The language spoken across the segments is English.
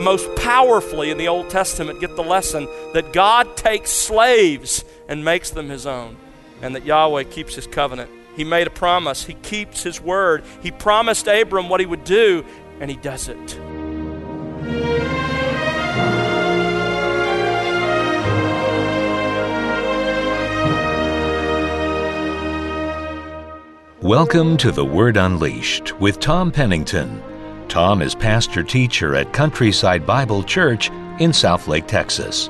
most powerfully in the Old Testament get the lesson that God takes slaves and makes them his own, and that Yahweh keeps his covenant. He made a promise, he keeps his word. He promised Abram what he would do, and he does it. Welcome to The Word Unleashed with Tom Pennington. Tom is pastor teacher at Countryside Bible Church in Southlake, Texas.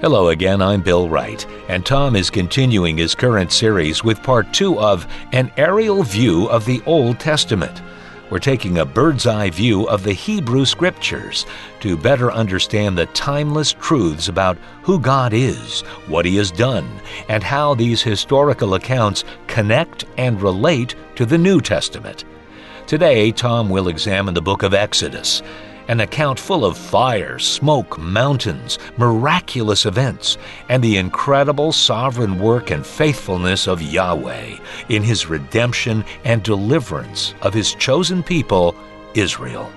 Hello again, I'm Bill Wright, and Tom is continuing his current series with part two of An Aerial View of the Old Testament. We're taking a bird's eye view of the Hebrew Scriptures to better understand the timeless truths about who God is, what He has done, and how these historical accounts connect and relate to the New Testament. Today, Tom will examine the book of Exodus, an account full of fire, smoke, mountains, miraculous events, and the incredible sovereign work and faithfulness of Yahweh in his redemption and deliverance of his chosen people, Israel.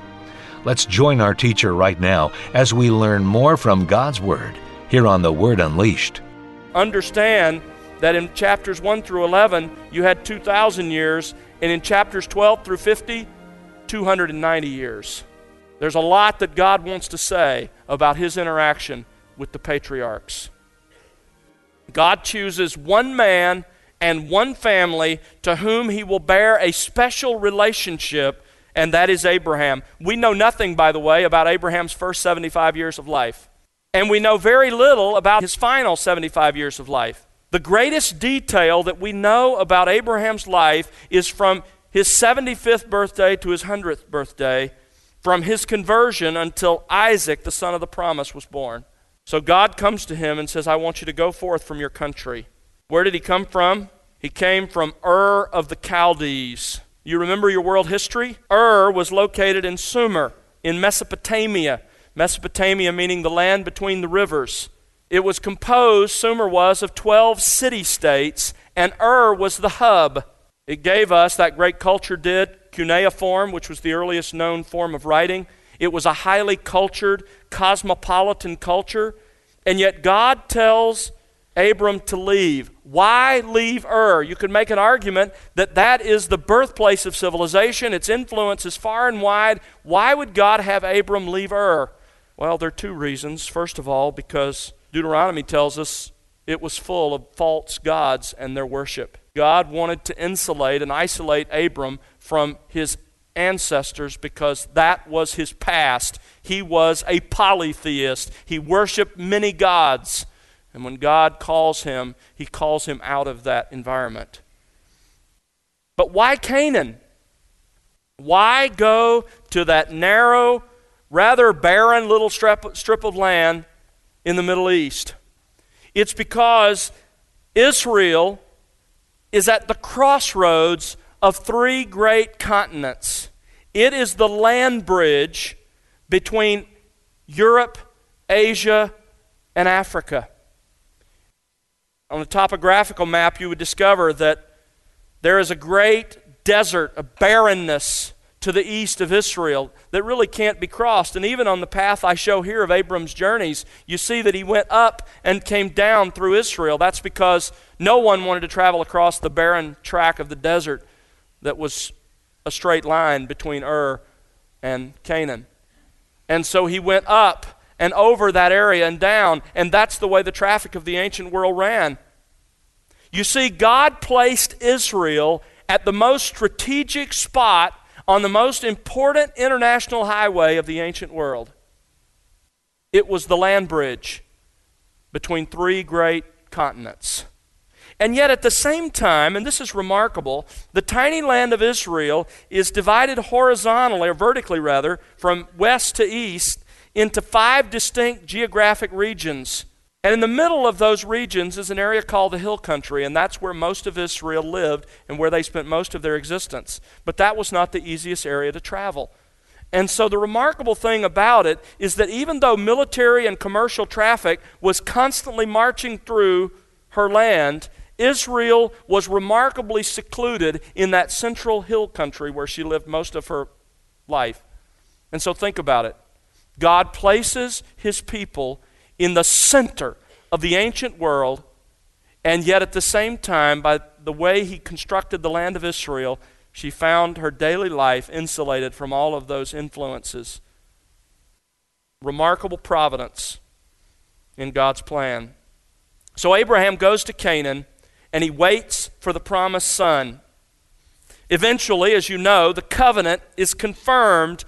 Let's join our teacher right now as we learn more from God's Word here on The Word Unleashed. Understand that in chapters 1 through 11, you had 2,000 years and in chapters 12 through 50, 290 years. There's a lot that God wants to say about his interaction with the patriarchs. God chooses one man and one family to whom he will bear a special relationship, and that is Abraham. We know nothing, by the way, about Abraham's first 75 years of life. And we know very little about his final 75 years of life. The greatest detail that we know about Abraham's life is from his 75th birthday to his 100th birthday, from his conversion until Isaac, the son of the promise, was born. So God comes to him and says, I want you to go forth from your country. Where did he come from? He came from Ur of the Chaldees. You remember your world history? Ur was located in Sumer, in Mesopotamia. Mesopotamia meaning the land between the rivers. It was composed, Sumer was, of 12 city states, and Ur was the hub. It gave us, that great culture did, cuneiform, which was the earliest known form of writing. It was a highly cultured, cosmopolitan culture. And yet God tells Abram to leave. Why leave Ur? You could make an argument that that is the birthplace of civilization. Its influence is far and wide. Why would God have Abram leave Ur? Well, there are two reasons. First of all, because Deuteronomy tells us it was full of false gods and their worship. God wanted to insulate and isolate Abram from his ancestors because that was his past. He was a polytheist, he worshiped many gods. And when God calls him, he calls him out of that environment. But why Canaan? Why go to that narrow, rather barren little strip, of land in the Middle East. It's because Israel is at the crossroads of three great continents. It is the land bridge between Europe, Asia, and Africa. On the topographical map, you would discover that there is a great desert, a barrenness to the east of Israel that really can't be crossed. And even on the path I show here of Abram's journeys, you see that he went up and came down through Israel. That's because no one wanted to travel across the barren track of the desert that was a straight line between Ur and Canaan. And so he went up and over that area and down, and that's the way the traffic of the ancient world ran. You see, God placed Israel at the most strategic spot on the most important international highway of the ancient world. It was the land bridge between three great continents. And yet, at the same time, and this is remarkable, the tiny land of Israel is divided horizontally, or vertically rather, from west to east into five distinct geographic regions. And in the middle of those regions is an area called the Hill Country, and that's where most of Israel lived and where they spent most of their existence. But that was not the easiest area to travel. And so the remarkable thing about it is that even though military and commercial traffic was constantly marching through her land, Israel was remarkably secluded in that central hill country where she lived most of her life. And so think about it. God places his people in the center of the ancient world, and yet at the same time, by the way he constructed the land of Israel, she found her daily life insulated from all of those influences. Remarkable providence in God's plan. So Abraham goes to Canaan and he waits for the promised son. Eventually, as you know, the covenant is confirmed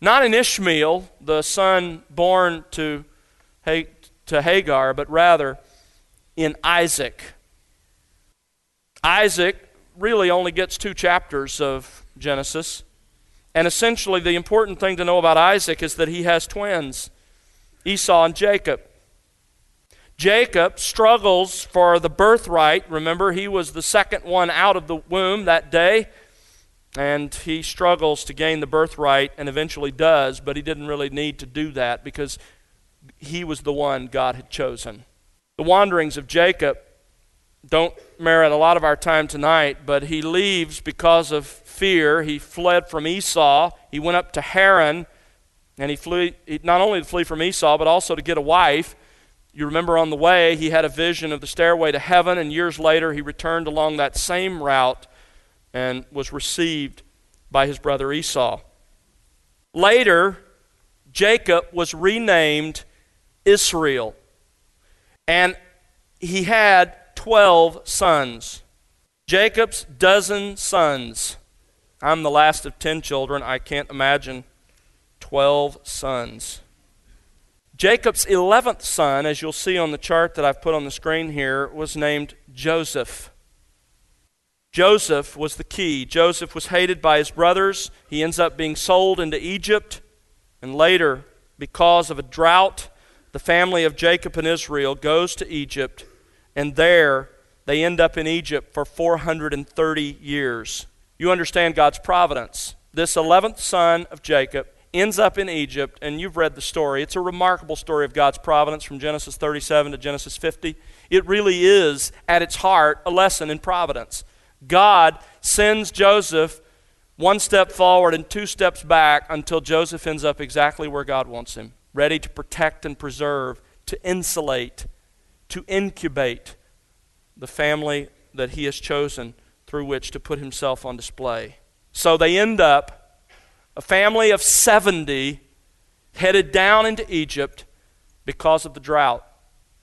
not in Ishmael, the son born to, to Hagar, but rather in Isaac. Isaac really only gets two chapters of Genesis. And essentially, the important thing to know about Isaac is that he has twins Esau and Jacob. Jacob struggles for the birthright. Remember, he was the second one out of the womb that day. And he struggles to gain the birthright and eventually does, but he didn't really need to do that because he was the one God had chosen. The wanderings of Jacob don't merit a lot of our time tonight, but he leaves because of fear. He fled from Esau. He went up to Haran, and he flew not only to flee from Esau, but also to get a wife. You remember on the way, he had a vision of the stairway to heaven, and years later, he returned along that same route and was received by his brother Esau. Later, Jacob was renamed Israel, and he had 12 sons. Jacob's dozen sons. I'm the last of 10 children. I can't imagine 12 sons. Jacob's 11th son, as you'll see on the chart that I've put on the screen here, was named Joseph. Joseph was the key. Joseph was hated by his brothers. He ends up being sold into Egypt. And later, because of a drought, the family of Jacob and Israel goes to Egypt and there they end up in Egypt for 430 years. You understand God's providence. This 11th son of Jacob ends up in Egypt, and you've read the story. It's a remarkable story of God's providence from Genesis 37 to Genesis 50. It really is, at its heart, a lesson in providence. God sends Joseph one step forward and two steps back until Joseph ends up exactly where God wants him, ready to protect and preserve, to insulate, to incubate the family that he has chosen through which to put himself on display. So they end up a family of 70 headed down into Egypt because of the drought,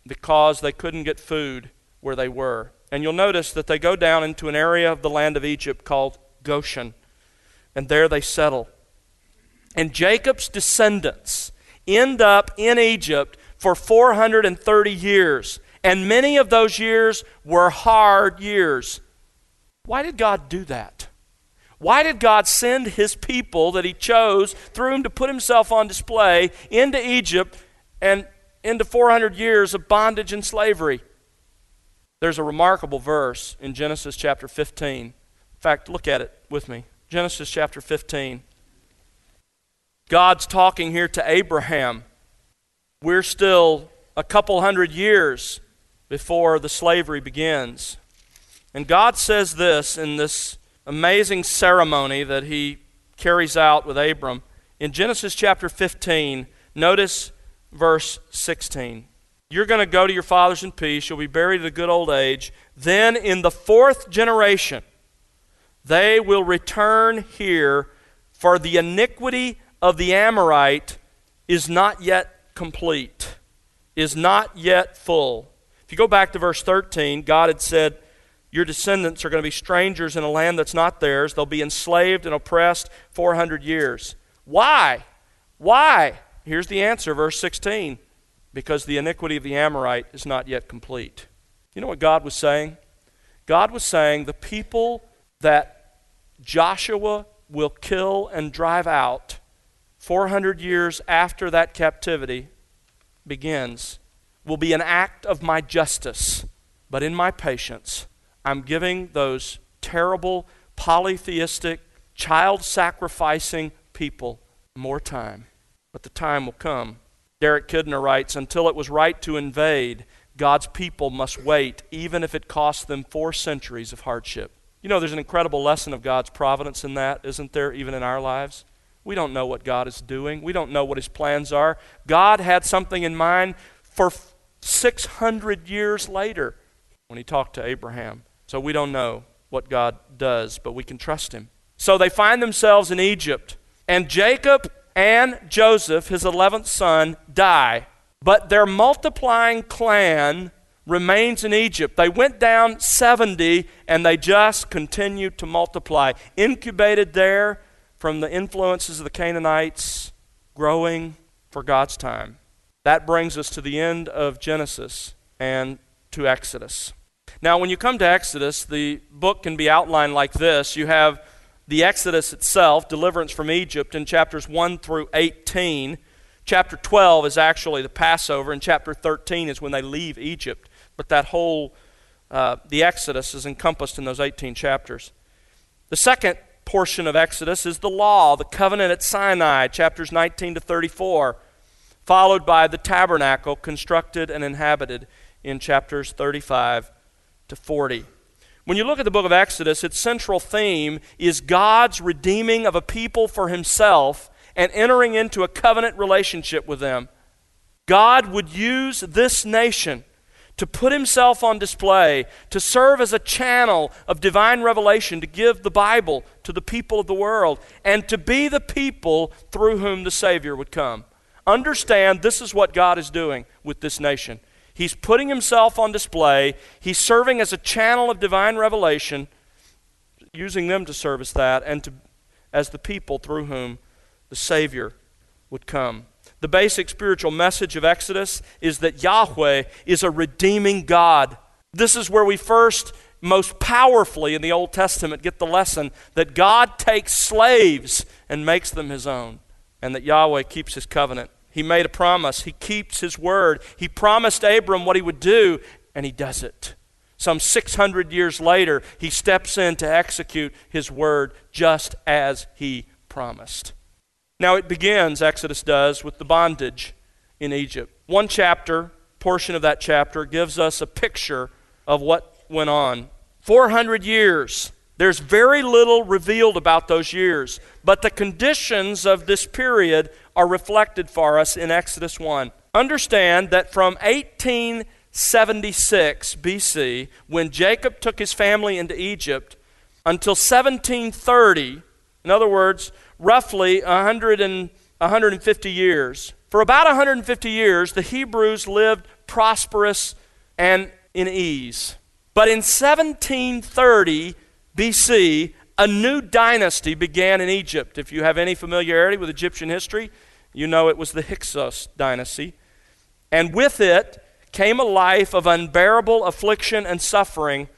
because they couldn't get food where they were. And you'll notice that they go down into an area of the land of Egypt called Goshen, and there they settle. And Jacob's descendants end up in Egypt for 430 years. And many of those years were hard years. Why did God do that? Why did God send his people that he chose through him to put himself on display into Egypt and into 400 years of bondage and slavery? There's a remarkable verse in Genesis chapter 15. In fact, look at it with me. Genesis chapter 15. God's talking here to Abraham we're still a couple hundred years before the slavery begins. And God says this in this amazing ceremony that he carries out with Abram. In Genesis chapter 15, notice verse 16. You're going to go to your fathers in peace. You'll be buried at a good old age. Then, in the fourth generation, they will return here, for the iniquity of the Amorite is not yet complete, is not yet full. If you go back to verse 13, God had said, Your descendants are going to be strangers in a land that's not theirs. They'll be enslaved and oppressed 400 years. Why? Why? Here's the answer, verse 16 because the iniquity of the Amorite is not yet complete. You know what God was saying? God was saying the people that Joshua will kill and drive out 400 years after that captivity begins, will be an act of my justice. But in my patience, I'm giving those terrible, polytheistic, child sacrificing people more time. But the time will come. Derek Kidner writes Until it was right to invade, God's people must wait, even if it costs them four centuries of hardship. You know, there's an incredible lesson of God's providence in that, isn't there, even in our lives? We don't know what God is doing. We don't know what his plans are. God had something in mind for 600 years later when he talked to Abraham. So we don't know what God does, but we can trust him. So they find themselves in Egypt, and Jacob and Joseph, his 11th son, die. But their multiplying clan remains in Egypt. They went down 70 and they just continued to multiply. Incubated there from the influences of the Canaanites, growing for God's time. That brings us to the end of Genesis and to Exodus. Now, when you come to Exodus, the book can be outlined like this. You have the Exodus itself, deliverance from Egypt, in chapters 1 through 18. Chapter 12 is actually the Passover, and chapter 13 is when they leave Egypt. But that whole, uh, the Exodus is encompassed in those 18 chapters. The second portion of Exodus is the law, the covenant at Sinai, chapters 19 to 34, followed by the tabernacle constructed and inhabited in chapters 35 to 40. When you look at the book of Exodus, its central theme is God's redeeming of a people for himself and entering into a covenant relationship with them. God would use this nation to put himself on display, to serve as a channel of divine revelation, to give the Bible to the people of the world, and to be the people through whom the Savior would come. Understand this is what God is doing with this nation. He's putting himself on display, he's serving as a channel of divine revelation, using them to serve as that, and to, as the people through whom the Savior would come. The basic spiritual message of Exodus is that Yahweh is a redeeming God. This is where we first, most powerfully in the Old Testament, get the lesson that God takes slaves and makes them his own, and that Yahweh keeps his covenant. He made a promise, he keeps his word. He promised Abram what he would do, and he does it. Some 600 years later, he steps in to execute his word just as he promised. Now it begins, Exodus does, with the bondage in Egypt. One chapter, portion of that chapter, gives us a picture of what went on. 400 years. There's very little revealed about those years, but the conditions of this period are reflected for us in Exodus 1. Understand that from 1876 BC, when Jacob took his family into Egypt, until 1730, in other words, roughly 100 and 150 years. For about 150 years, the Hebrews lived prosperous and in ease. But in 1730 BC, a new dynasty began in Egypt. If you have any familiarity with Egyptian history, you know it was the Hyksos dynasty. And with it came a life of unbearable affliction and suffering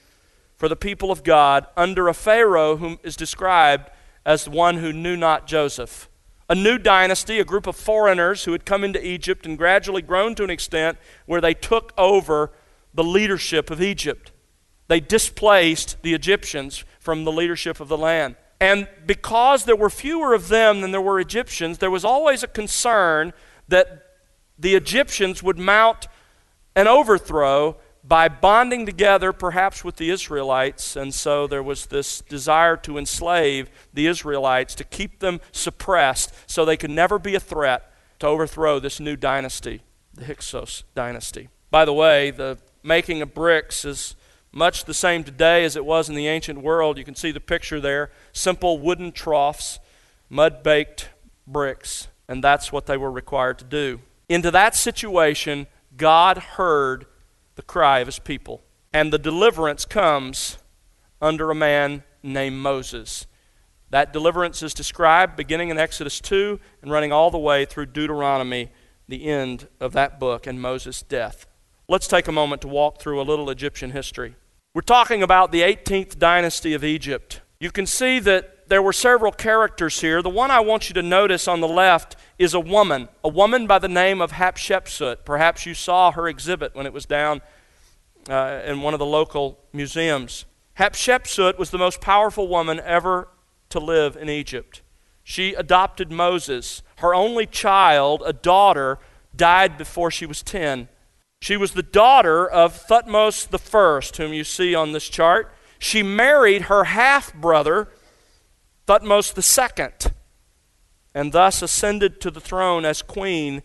for the people of God under a Pharaoh whom is described as one who knew not Joseph. A new dynasty, a group of foreigners who had come into Egypt and gradually grown to an extent where they took over the leadership of Egypt. They displaced the Egyptians from the leadership of the land. And because there were fewer of them than there were Egyptians, there was always a concern that the Egyptians would mount an overthrow by bonding together, perhaps with the Israelites, and so there was this desire to enslave the Israelites, to keep them suppressed, so they could never be a threat to overthrow this new dynasty, the Hyksos dynasty. By the way, the making of bricks is much the same today as it was in the ancient world. You can see the picture there simple wooden troughs, mud baked bricks, and that's what they were required to do. Into that situation, God heard the cry of his people. And the deliverance comes under a man named Moses. That deliverance is described beginning in Exodus 2 and running all the way through Deuteronomy, the end of that book, and Moses' death. Let's take a moment to walk through a little Egyptian history. We're talking about the 18th dynasty of Egypt. You can see that there were several characters here. The one I want you to notice on the left is a woman, a woman by the name of Hatshepsut. Perhaps you saw her exhibit when it was down uh, in one of the local museums. Hatshepsut was the most powerful woman ever to live in Egypt. She adopted Moses. Her only child, a daughter, died before she was 10. She was the daughter of Thutmose I, whom you see on this chart. She married her half brother, Thutmose II. and thus ascended to the throne as queen,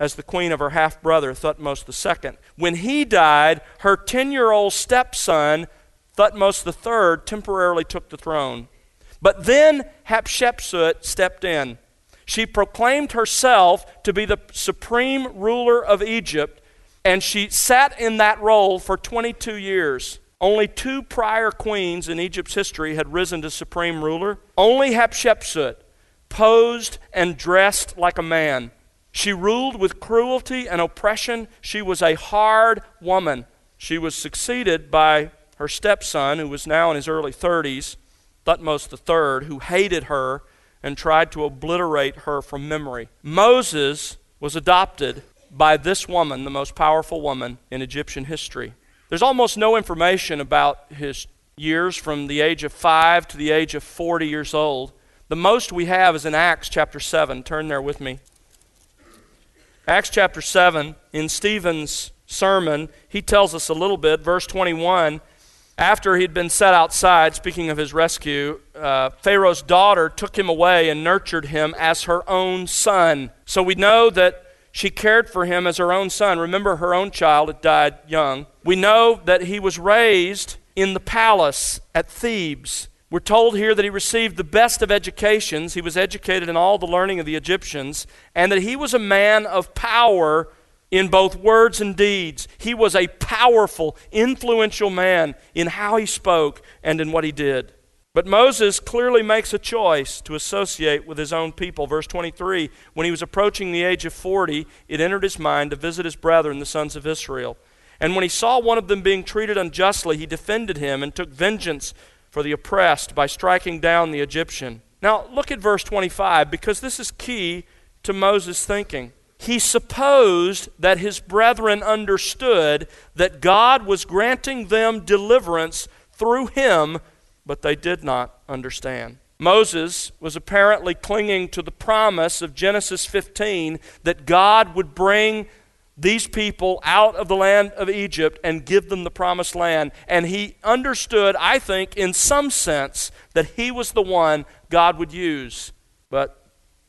as the queen of her half brother, Thutmose II. When he died, her 10 year old stepson, Thutmose III, temporarily took the throne. But then Hatshepsut stepped in. She proclaimed herself to be the supreme ruler of Egypt, and she sat in that role for 22 years. Only two prior queens in Egypt's history had risen to supreme ruler. Only Hatshepsut posed and dressed like a man. She ruled with cruelty and oppression. She was a hard woman. She was succeeded by her stepson, who was now in his early 30s, Thutmose III, who hated her and tried to obliterate her from memory. Moses was adopted by this woman, the most powerful woman in Egyptian history. There's almost no information about his years from the age of 5 to the age of 40 years old. The most we have is in Acts chapter 7. Turn there with me. Acts chapter 7, in Stephen's sermon, he tells us a little bit. Verse 21 after he'd been set outside, speaking of his rescue, uh, Pharaoh's daughter took him away and nurtured him as her own son. So we know that she cared for him as her own son. Remember, her own child had died young. We know that he was raised in the palace at Thebes. We're told here that he received the best of educations. He was educated in all the learning of the Egyptians, and that he was a man of power in both words and deeds. He was a powerful, influential man in how he spoke and in what he did. But Moses clearly makes a choice to associate with his own people. Verse 23 When he was approaching the age of 40, it entered his mind to visit his brethren, the sons of Israel. And when he saw one of them being treated unjustly, he defended him and took vengeance for the oppressed by striking down the Egyptian. Now, look at verse 25 because this is key to Moses' thinking he supposed that his brethren understood that God was granting them deliverance through him, but they did not understand. Moses was apparently clinging to the promise of Genesis 15 that God would bring these people out of the land of Egypt and give them the promised land. And he understood, I think, in some sense, that he was the one God would use. But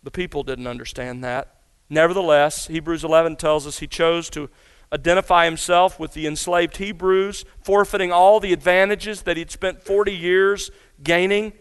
the people didn't understand that. Nevertheless, Hebrews 11 tells us he chose to identify himself with the enslaved Hebrews, forfeiting all the advantages that he'd spent 40 years gaining.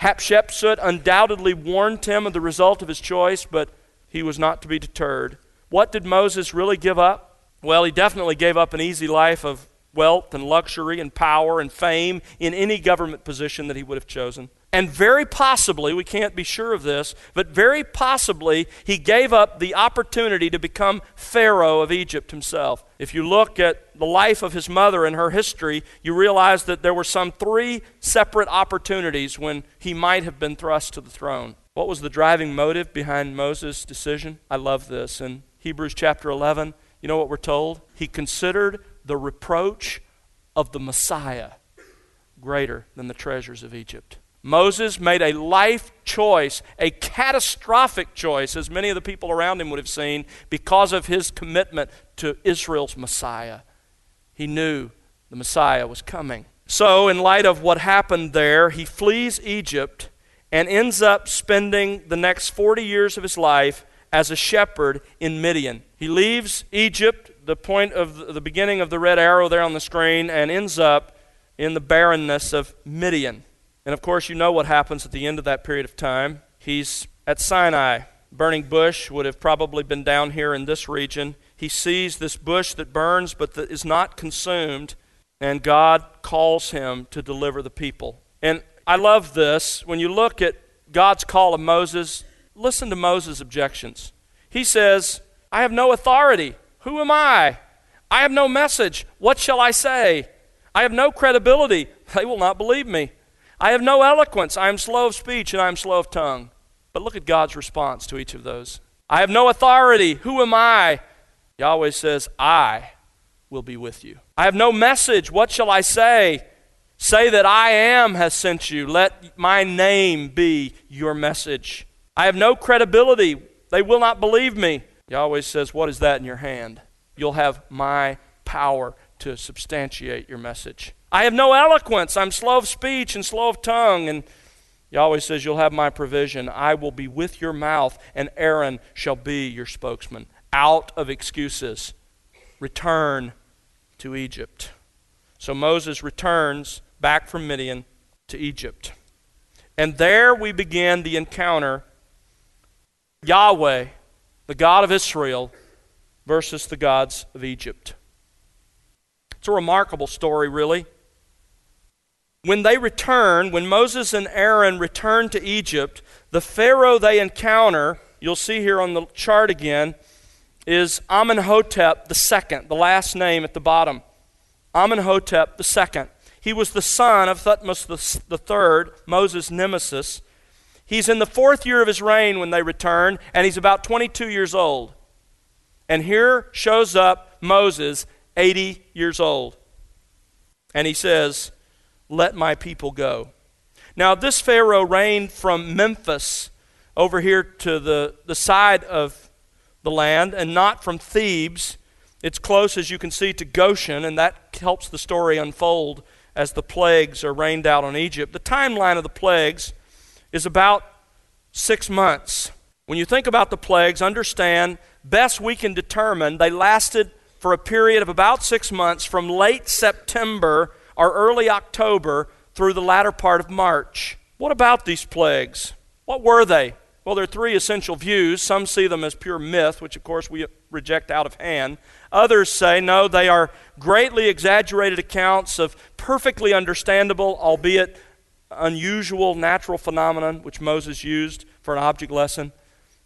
Hatshepsut undoubtedly warned him of the result of his choice, but he was not to be deterred. What did Moses really give up? Well, he definitely gave up an easy life of wealth and luxury and power and fame in any government position that he would have chosen. And very possibly, we can't be sure of this, but very possibly he gave up the opportunity to become Pharaoh of Egypt himself. If you look at the life of his mother and her history, you realize that there were some three separate opportunities when he might have been thrust to the throne. What was the driving motive behind Moses' decision? I love this. In Hebrews chapter 11, you know what we're told? He considered the reproach of the Messiah greater than the treasures of Egypt. Moses made a life choice, a catastrophic choice, as many of the people around him would have seen, because of his commitment to Israel's Messiah. He knew the Messiah was coming. So, in light of what happened there, he flees Egypt and ends up spending the next 40 years of his life as a shepherd in Midian. He leaves Egypt, the point of the beginning of the red arrow there on the screen, and ends up in the barrenness of Midian. And of course, you know what happens at the end of that period of time. He's at Sinai. Burning bush would have probably been down here in this region. He sees this bush that burns but that is not consumed, and God calls him to deliver the people. And I love this. When you look at God's call of Moses, listen to Moses' objections. He says, I have no authority. Who am I? I have no message. What shall I say? I have no credibility. They will not believe me. I have no eloquence. I am slow of speech and I am slow of tongue. But look at God's response to each of those. I have no authority. Who am I? Yahweh says, I will be with you. I have no message. What shall I say? Say that I am has sent you. Let my name be your message. I have no credibility. They will not believe me. Yahweh says, What is that in your hand? You'll have my power to substantiate your message. I have no eloquence. I'm slow of speech and slow of tongue. And Yahweh says, You'll have my provision. I will be with your mouth, and Aaron shall be your spokesman. Out of excuses. Return to Egypt. So Moses returns back from Midian to Egypt. And there we begin the encounter Yahweh, the God of Israel, versus the gods of Egypt. It's a remarkable story, really. When they return, when Moses and Aaron return to Egypt, the Pharaoh they encounter, you'll see here on the chart again, is Amenhotep II, the last name at the bottom. Amenhotep II. He was the son of Thutmose III, Moses' nemesis. He's in the fourth year of his reign when they return, and he's about 22 years old. And here shows up Moses, 80 years old. And he says, let my people go. Now, this Pharaoh reigned from Memphis over here to the, the side of the land and not from Thebes. It's close, as you can see, to Goshen, and that helps the story unfold as the plagues are rained out on Egypt. The timeline of the plagues is about six months. When you think about the plagues, understand, best we can determine, they lasted for a period of about six months from late September or early October through the latter part of March. What about these plagues? What were they? Well, there are three essential views. Some see them as pure myth, which of course we reject out of hand. Others say, no, they are greatly exaggerated accounts of perfectly understandable, albeit unusual natural phenomenon, which Moses used for an object lesson.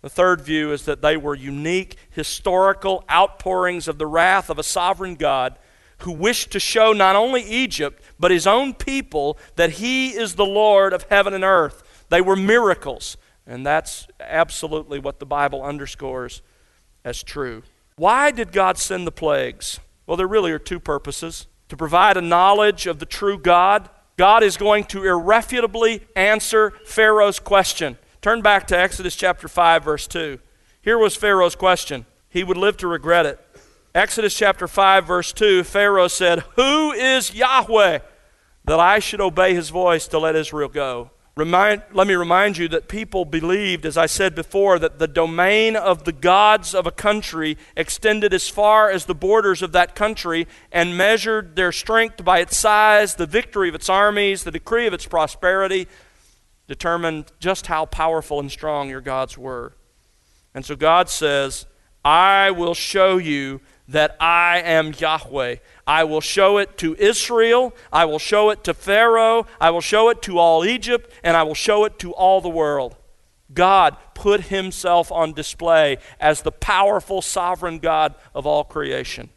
The third view is that they were unique historical outpourings of the wrath of a sovereign God who wished to show not only Egypt, but his own people that he is the Lord of heaven and earth. They were miracles. And that's absolutely what the Bible underscores as true. Why did God send the plagues? Well, there really are two purposes to provide a knowledge of the true God. God is going to irrefutably answer Pharaoh's question. Turn back to Exodus chapter 5, verse 2. Here was Pharaoh's question. He would live to regret it. Exodus chapter 5, verse 2, Pharaoh said, Who is Yahweh that I should obey his voice to let Israel go? Remind, let me remind you that people believed, as I said before, that the domain of the gods of a country extended as far as the borders of that country and measured their strength by its size, the victory of its armies, the decree of its prosperity, determined just how powerful and strong your gods were. And so God says, I will show you that I am Yahweh. I will show it to Israel, I will show it to Pharaoh, I will show it to all Egypt, and I will show it to all the world. God put himself on display as the powerful sovereign God of all creation.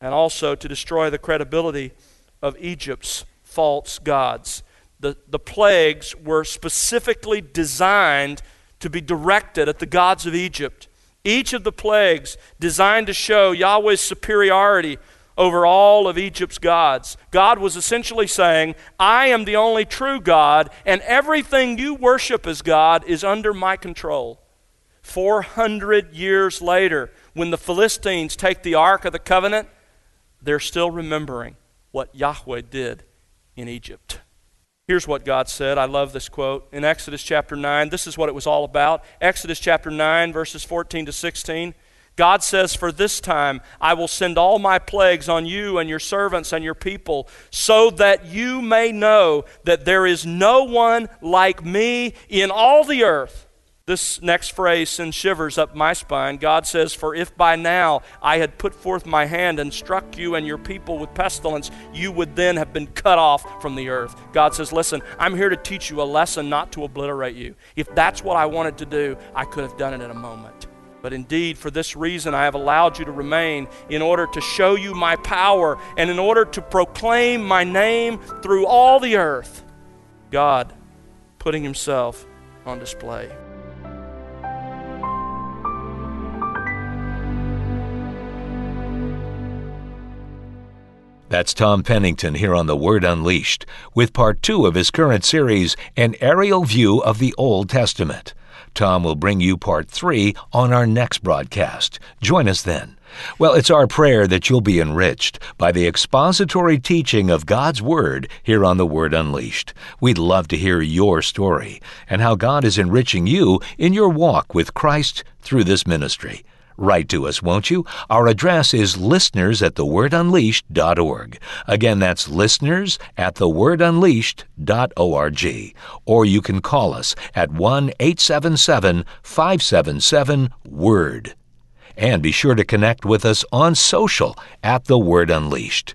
And also to destroy the credibility of Egypt's false gods. The, the plagues were specifically designed to be directed at the gods of Egypt each of the plagues designed to show Yahweh's superiority over all of Egypt's gods. God was essentially saying, I am the only true God, and everything you worship as God is under my control. 400 years later, when the Philistines take the Ark of the Covenant, they're still remembering what Yahweh did in Egypt. Here's what God said. I love this quote. In Exodus chapter 9, this is what it was all about. Exodus chapter 9, verses 14 to 16. God says, For this time I will send all my plagues on you and your servants and your people, so that you may know that there is no one like me in all the earth this next phrase sends shivers up my spine. God says, For if by now I had put forth my hand and struck you and your people with pestilence, you would then have been cut off from the earth. God says, Listen, I'm here to teach you a lesson not to obliterate you. If that's what I wanted to do, I could have done it in a moment. But indeed, for this reason, I have allowed you to remain in order to show you my power and in order to proclaim my name through all the earth. God putting himself on display. That's Tom Pennington here on The Word Unleashed with part two of his current series, An Aerial View of the Old Testament. Tom will bring you part three on our next broadcast. Join us then. Well, it's our prayer that you'll be enriched by the expository teaching of God's Word here on The Word Unleashed. We'd love to hear your story and how God is enriching you in your walk with Christ through this ministry. Write to us, won't you? Our address is listeners at thewordunleashed.org. Again, that's listeners at thewordunleashed.org. Or you can call us at 1 877 577 WORD. And be sure to connect with us on social at The Word Unleashed.